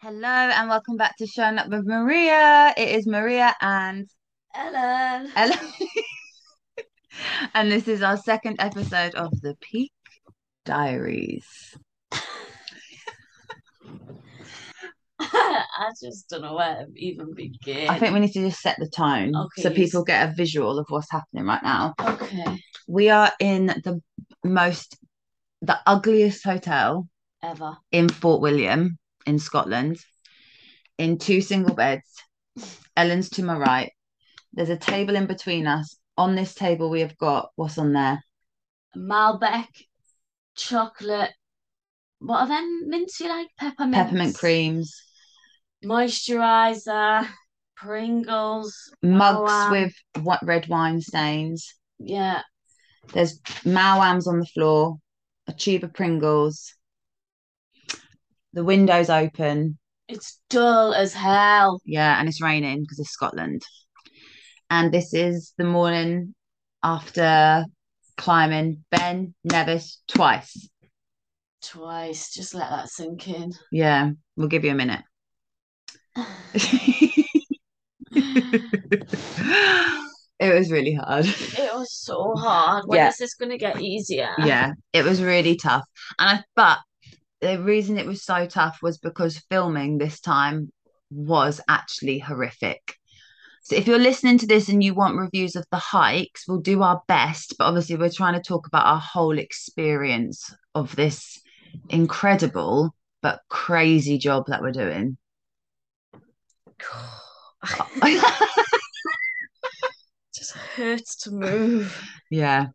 Hello and welcome back to Showing Up with Maria. It is Maria and Ellen. Ella. and this is our second episode of the Peak Diaries. I just don't know where to even begin. I think we need to just set the tone Okay, so people get a visual of what's happening right now. Okay. We are in the most, the ugliest hotel Ever. in Fort William in Scotland in two single beds. Ellen's to my right. There's a table in between us. On this table, we have got what's on there? Malbec, chocolate. What are them mints you like? Peppermint. Peppermint creams, Moisturizer, Pringles. mugs with what red wine stains. Yeah. There's Maoams on the floor, a tube of Pringles. The window's open. It's dull as hell. Yeah, and it's raining because it's Scotland. And this is the morning after climbing Ben Nevis twice. Twice. Just let that sink in. Yeah, we'll give you a minute. it was really hard. It was so hard. When Yeah. is this going to get easier? Yeah, it was really tough. And I but the reason it was so tough was because filming this time was actually horrific. So if you're listening to this and you want reviews of the hikes, we'll do our best, but obviously we're trying to talk about our whole experience of this incredible but crazy job that we're doing. just hurts to move. yeah.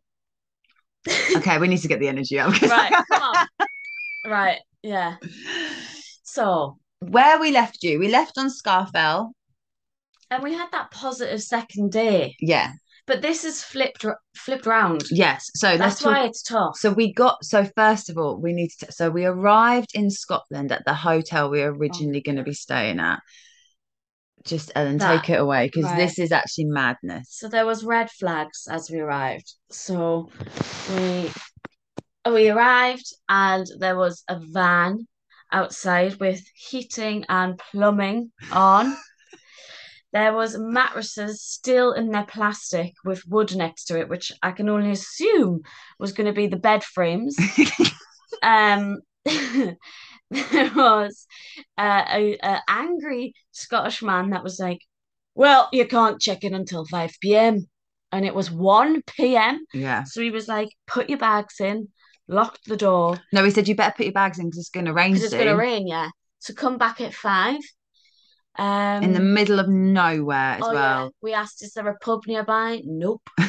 Okay, we need to get the energy up. Right, come on. Right, yeah. So, Where we left you, we left on Scafell. and we had that positive second day, Yeah. but this is flipped flipped round. Yes. So That's talk- why it's tough. So we got so first of all, we need to so we arrived in Scotland at the hotel we were originally going to be staying at. Just uh, Ellen, That- take it away because right. this is actually madness. So there was red flags as we arrived. So we we arrived and there was a van outside with heating and plumbing on. There was mattresses still in their plastic with wood next to it, which I can only assume was going to be the bed frames. Um, there was uh, a, a angry Scottish man that was like, "Well, you can't check in until five p.m." and it was one p.m. yeah. So he was like, "Put your bags in, locked the door No, he said you better put your bags in because it's going to rain because it's gonna rain." Yeah, so come back at five. Um, in the middle of nowhere as oh, yeah. well. We asked, "Is there a pub nearby?" Nope.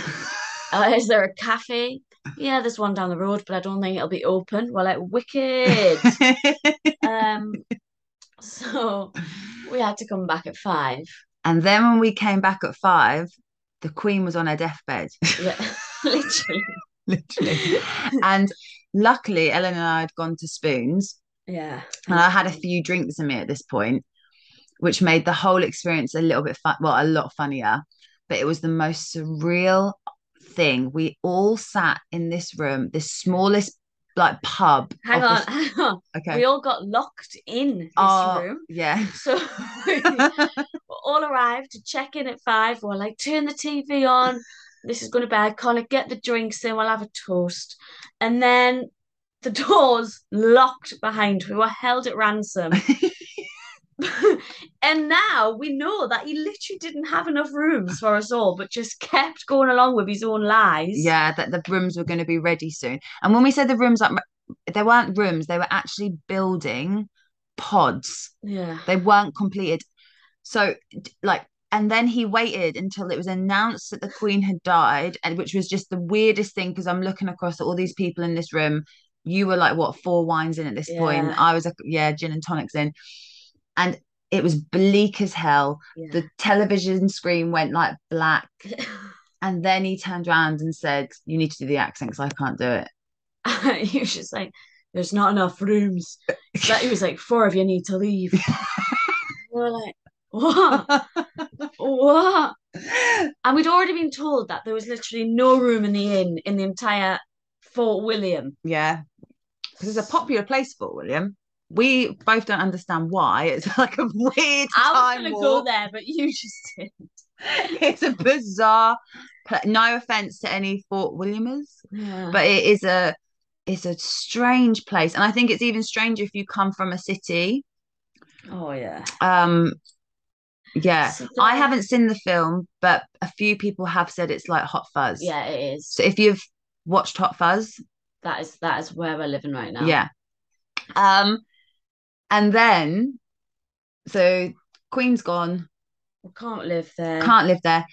Uh, is there a cafe? Yeah, there's one down the road, but I don't think it'll be open. We're like, wicked. um, so we had to come back at five. and then when we came back at five, the Queen was on her deathbed, Yeah, literally. literally. and luckily, Ellen and I had gone to Spoons. Yeah. and I had a few drinks in me at this point, which made the whole experience a little bit fun, well, a lot funnier. But it was the most surreal thing. We all sat in this room, this smallest like pub. Hang on, hang on. okay. We all got locked in this Oh, room. yeah. So we all arrived to check in at five. We're like, turn the TV on. This is going to be iconic. Get the drinks in. We'll have a toast. And then the doors locked behind. We were held at ransom. and now we know that he literally didn't have enough rooms for us all, but just kept going along with his own lies. yeah, that the rooms were going to be ready soon. And when we said the rooms, like they weren't rooms, they were actually building pods. Yeah. they weren't completed. So, like, and then he waited until it was announced that the Queen had died, and which was just the weirdest thing because I'm looking across at all these people in this room. You were like, what, four wines in at this point? I was like, yeah, gin and tonics in. And it was bleak as hell. Yeah. The television screen went like black. And then he turned around and said, You need to do the accent because I can't do it. he was just like, there's not enough rooms. But he was like, four of you need to leave. We're like, what? What? And we'd already been told that there was literally no room in the inn in the entire Fort William. yeah. Because it's a popular place, Fort William. we both don't understand why. It's like a weird I was gonna go there, but you just did. It's a bizarre. No offense to any Fort Williamers, Yeah. but it is a it's a strange place, and I think it's even stranger if you come from a city. oh yeah. Um, yeah, So I haven't seen the film, but a few people have said it's like Hot Fuzz. Yeah, it is. So if you've watched Hot Fuzz, That is that is where we're living right now. yeah. Um, and then so Queen's gone, We can't live there. can't live there.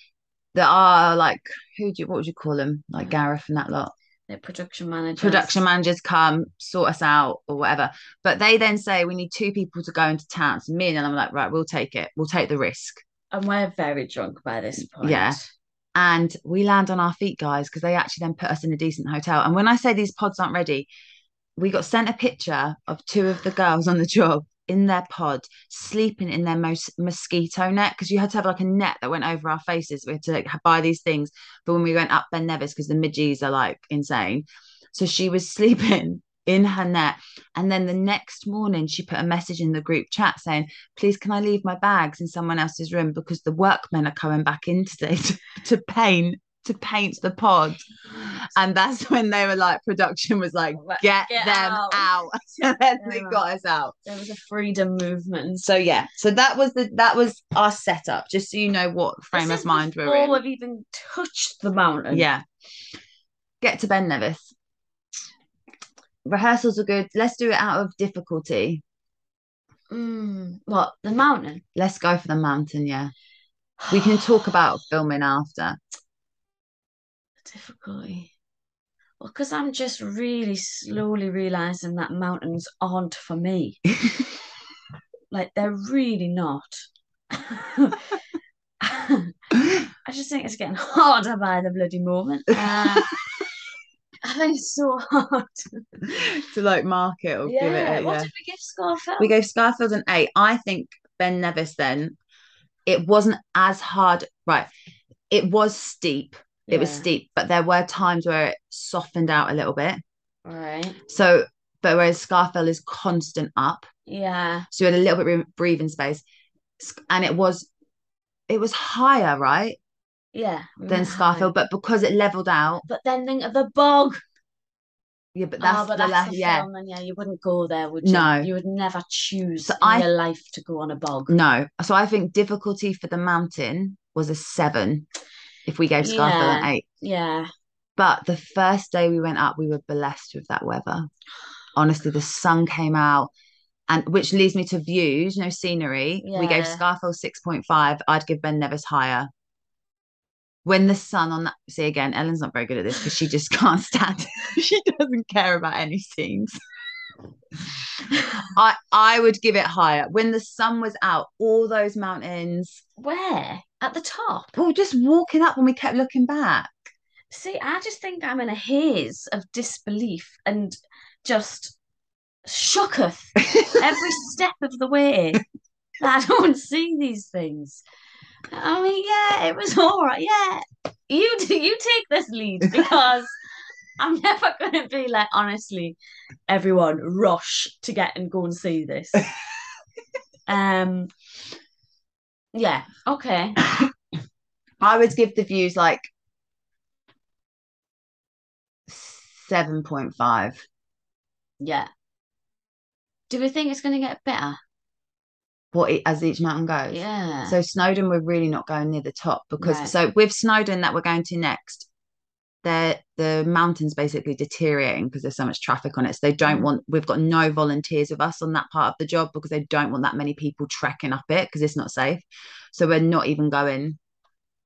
There are like who do you what would you call them? Like Gareth and that lot. Production managers. Production managers come sort us out or whatever. But they then say we need two people to go into town. So me and I'm like, right, we'll take it. We'll take the risk. And we're very drunk by this point. Yeah. and we land on our feet, guys, because they actually then put us in a decent hotel. And when I say these pods aren't ready, we got sent a picture of two of the girls on the job in their pod, sleeping in their most mosquito net because you had to have like a net that went over our faces. We had to like, buy these things for when we went up Ben Nevis because the midgies are like insane. So she was sleeping in her net. And then the next morning, she put a message in the group chat saying, Please, can I leave my bags in someone else's room because the workmen are coming back in today to, to paint to paint the pod. And that's when they were like, production was like, get, Get them out." out. So then they got us out. There was a freedom movement. So yeah, so that was the that was our setup, just so you know what frame of mind we're in. we've even touched the mountain. Yeah. Get to Ben Nevis. Rehearsals are good. Let's do it out of difficulty. Mm, what the mountain? Let's go for the mountain, yeah. We can talk about filming after. Difficulty. Well, because I'm just really slowly realizing that mountains aren't for me. like they're really not. I just think it's getting harder by the bloody moment. Uh, I think it's so hard. to like mark it or give it Yeah. a, What yeah. did we give Scafell? We gave Scafell an eight. I think Ben Nevis then, it wasn't as hard. Right. It was steep. It was steep, but there were times where it softened out a little bit. Right. So, but whereas Scafell is constant up, Yeah. so we had a little bit of breathing space, and it was, it was higher, right, Yeah. than. Scafell, but because it leveled out, But then think of the bog. yeah, but ah, that's oh, but the that's la- yeah, film, and yeah, you wouldn't go there, would you? No. You would never choose So in I- your life to go on a bog. no. So I think difficulty for the mountain was a seven, if we gave Scafell an eight. Yeah. But the first day we went up, we were blessed with that weather. Honestly, the sun came out, and which leads me to views, no scenery. We gave Yeah. Scafell 6.5. I'd give Ben Nevis higher. When the sun on that, see again, Ellen's not very good at this because she just can't stand it. she doesn't care about any scenes. I I would give it higher. When the sun was out, all those mountains, Where? At the top. oh, just walking up when we kept looking back. See, I just think I'm in a haze of disbelief and just shooketh every step of the way I don't see these things. I mean, yeah, it was all right. Yeah, you do, you take this lead because I'm never going to be like, honestly, everyone rush to get and go and see this. Um, yeah, okay. I would give the views like 7.5. Yeah. Do we think it's going to get better? What e- as each mountain goes. Yeah. So Snowdon, we're really not going near the top because Right. so with Snowdon that we're going to next, the the mountain's basically deteriorating because there's so much traffic on it. So they don't Mm. want we've got no volunteers with us on that part of the job because they don't want that many people trekking up it because it's not safe. So we're not even going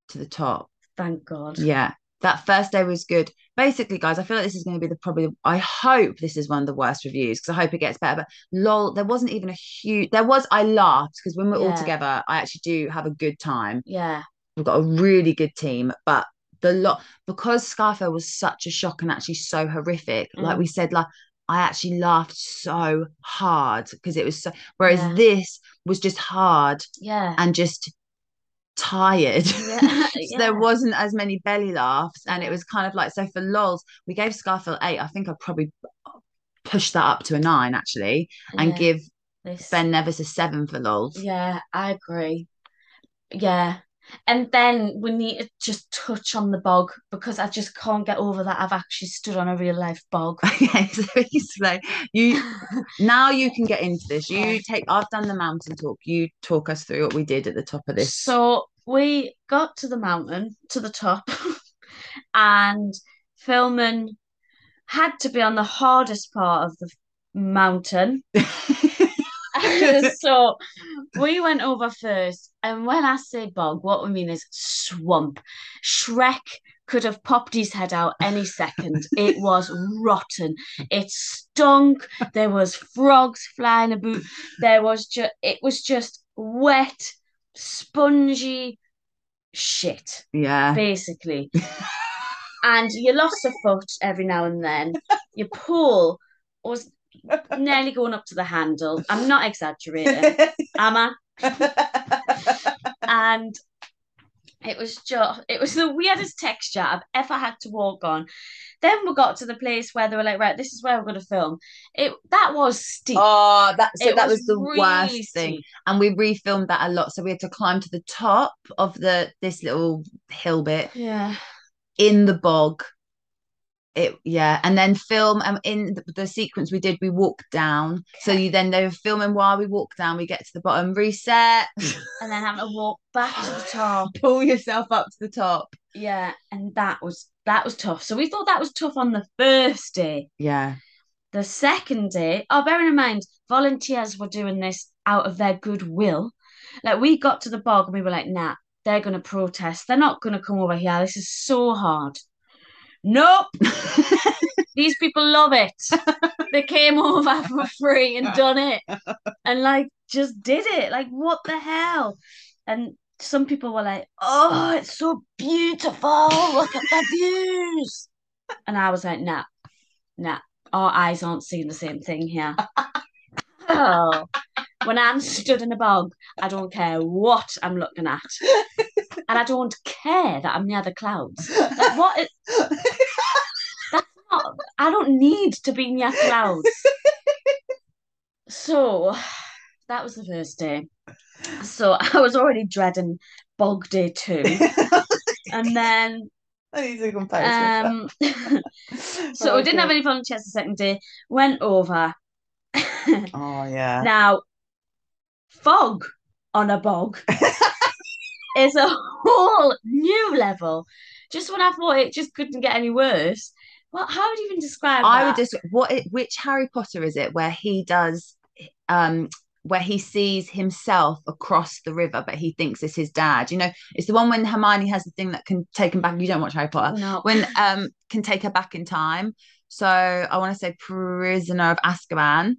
to the top. Thank God. Yeah. That first day was good. Basically, guys, I feel like this is going to be the probably. I hope this is one of the worst reviews because I hope it gets better. But lol, there wasn't even a huge. There was. I laughed because when we're all together, I actually do have a good time. Yeah. We've got a really good team, but the lot because Scafell was such a shock and actually so horrific. Like Mm. we said, like I actually laughed so hard because it was so. Whereas Yeah. this was just hard Yeah. and just tired. Yeah, so there wasn't as many belly laughs, and it was kind of like so for lols, we gave Scafell eight. I think I'd probably put push that up to a nine actually and Yeah, give this. Ben Nevis a seven for lols. Yeah, I agree. Yeah. And then we need to just touch on the bog because I just can't get over that I've actually stood on a real life bog. Okay, so like, you now you can get into this. You take. I've done the mountain talk. You talk us through what we did at the top of this. So we got to the mountain, to the top, and filming had to be on the hardest part of the mountain. so we went over first, and when I say bog, what we mean is swamp. Shrek could have popped his head out any second. It was rotten. It stunk. There was frogs flying about. There was just it was just wet, spongy shit, yeah. basically. and you lost a foot every now and then. Your pool was nearly going up to the handle. I'm not exaggerating, am I? And it was just it was the weirdest texture I've ever had to walk on. Then we got to the place where they were like, right, this is where we're gonna film. It that was steep. oh, that so that was was the really worst thing. And we refilmed that a lot. So we had to climb to the top of the this little hill bit Yeah. in the bog. It yeah, and then film um, in the, the sequence we did. We walked down, so you then they were filming while we walk down. We get to the bottom, reset, And then having to walk back to the top. pull yourself up to the top. Yeah. And that was that was tough. So we thought that was tough on the first day. Yeah, The second day, oh, bearing in mind, volunteers were doing this out of their goodwill. Like we got to the bog and we were like, nah, they're gonna protest. They're not gonna come over here. This is so hard. Nope. These people love it. They came over for free and done it. And like just did it. Like what the hell? And some people were like, oh, it's so beautiful. Look at the views. And I was like, nah, nah, our eyes aren't seeing the same thing here. Oh. When I'm stood in a bog, I don't care what I'm looking at. And I don't care that I'm near the clouds. Like, what is, that's not, I don't need to be near clouds. So that was the first day. So I was already dreading bog day two. And then I need to compare. um so we didn't have any volunteers the second day, went over. Oh yeah. Now, fog on a bog is a whole new level. Just when I thought it just couldn't get any worse. Well, how would you even describe I that? would just what it, which Harry Potter is it where he does um where he sees himself across the river but he thinks it's his dad you know it's the one when Hermione has the thing that can take him back you don't watch Harry Potter No. when um can take her back in time so I want to say prisoner of Azkaban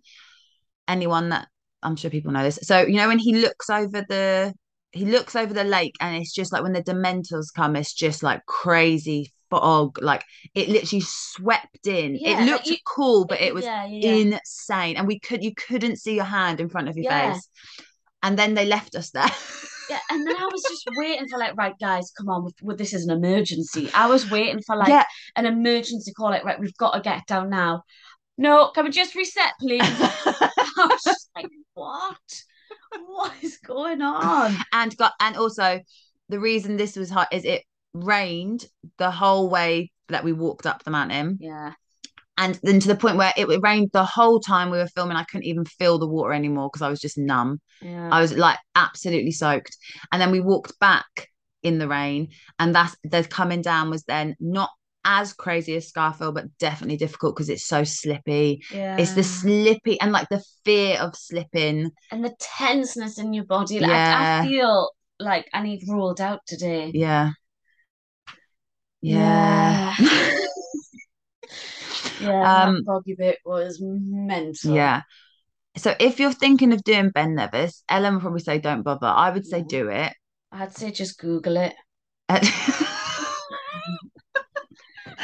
anyone that I'm sure people know this. So you know when he looks over the he looks over the lake and it's just like when the dementors come it's just like crazy fog. Like it literally swept in. Yeah, it looked you- cool but it was yeah, yeah, insane. And we could you couldn't see your hand in front of your face. And then they left us there. Yeah, and then I was just waiting for like, right, guys, come on, with, with this is an emergency. I was waiting for like an emergency call, like, right, we've got to get down now. No, can we just reset, please? Like, what? What is going on? and got and also the reason this was hot is it rained the whole way that we walked up the mountain Yeah, and then to the point where it rained the whole time we were filming i couldn't even feel the water anymore because i was just numb yeah. i was like absolutely soaked and then we walked back in the rain and that's the coming down was then not as crazy as Scafell, but definitely difficult because it's so slippy. yeah. It's the slippy and like the fear of slipping. and the tenseness in your body. Like I, I feel like I need rolled out today. Yeah. Yeah. yeah, Um, that boggy bit was mental. Yeah. So if you're thinking of doing Ben Nevis, Ellen would probably say don't bother. I would say do it. I'd say just Google it.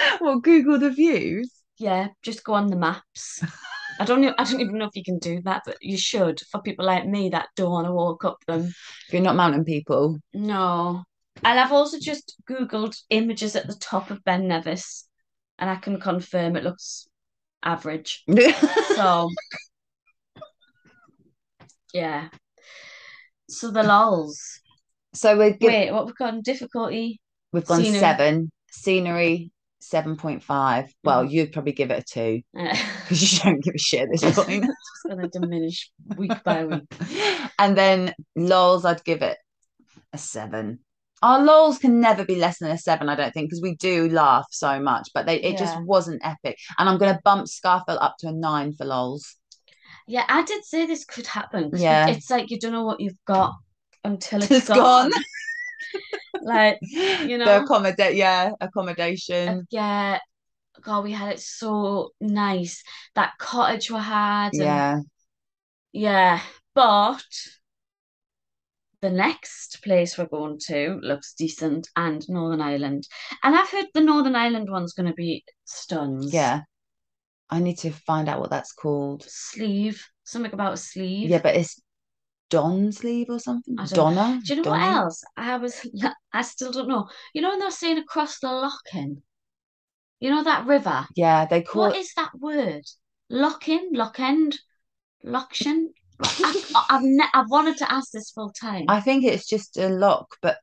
well, Google the views. Yeah, just go on the maps. I don't know, I don't even know if you can do that, but you should for people like me that don't want to walk up them. If you're not mountain people. No. And I've also just Googled images at the top of Ben Nevis, and I can confirm it looks average. So yeah. So the lols. so we're give, Wait, what we've got difficulty? we've gone scenery. seven. Scenery, 7.5. Well, Mhm. you'd probably give it a two because you don't give a shit at this point. it's just going to diminish week by week. and then lols, I'd give it a seven. Our lols can never be less than a seven, I don't think, because we do laugh so much, but they it just wasn't epic. And I'm gonna bump Scafell up to a nine for lols. Yeah, I did say this could happen. Yeah. It's like you don't know what you've got until it's It's gone. gone. Like, you know the accommodate, yeah, accommodation. yeah. God, we had it so nice. That cottage we had. and- Yeah, Yeah. But the next place we're going to looks decent and Northern Ireland. And I've heard the Northern Ireland one's going to be stuns. yeah. I need to find out what that's called. Sleeve. Something about a sleeve. Yeah, but it's Don sleeve or something. Donna. Do you know what else? I was, I still don't know. You know, when they're saying across the Lochin, you know that river? Yeah, they call What is that word? Lochin, Lochend, Loction? I, I've ne I've wanted to ask this full time. I think it's just a lock, but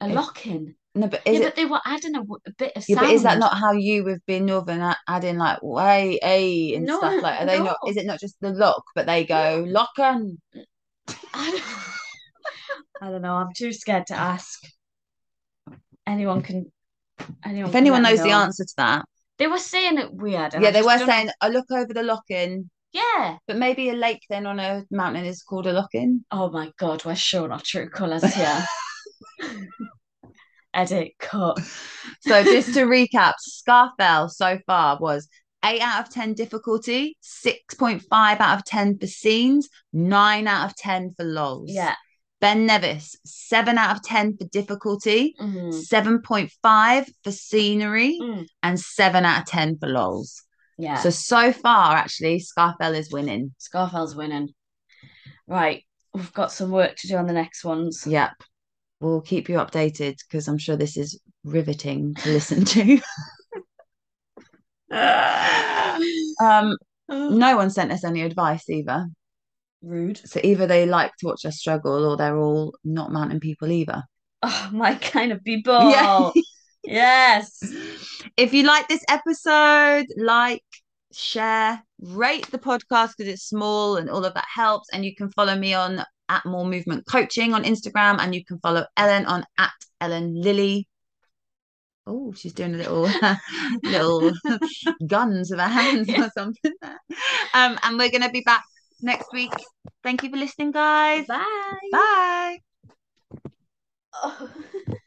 A if- Lochin. no, but is Yeah, it? but they were adding a, w- a bit of Yeah, but is that not how you have been Northern adding like way, a and No, stuff like? Are they not? Is it not just the lock, but they go locken? I don't, I don't know. I'm too scared to ask. Anyone can. Anyone If anyone knows the answer to that, They were saying it weird. yeah, I they were don't- saying I look over the lock-in, Yeah. but maybe a lake then on a mountain is called a lock-in. Oh my God, we're showing our true colours here. Edit, cut. So just to recap, Scafell so far was eight out of ten difficulty, six point five out of ten for scenes, nine out of ten for lols. Yeah. Ben Nevis, seven out of ten for difficulty, Mhm. seven point five for scenery, Mm. and seven out of ten for lols. Yeah. So so far, actually, Scafell is winning. Scafell's winning. Right. We've got some work to do on the next ones. Yep. We'll keep you updated because I'm sure this is riveting to listen to. um, no one sent us any advice either. Rude. So either they like to watch us struggle or they're all not mountain people either. Oh, my kind of people. Yeah. Yes. If you like this episode, like, share, rate the podcast because it's small and all of that helps. And you can follow me on at Moore Movement Coaching on Instagram, and you can follow Ellen on at Ellen Lilley oh, she's doing a little little guns with her hands yeah. or something. Um, and we're gonna be back next week. Thank you for listening, guys. Bye. Bye. Oh.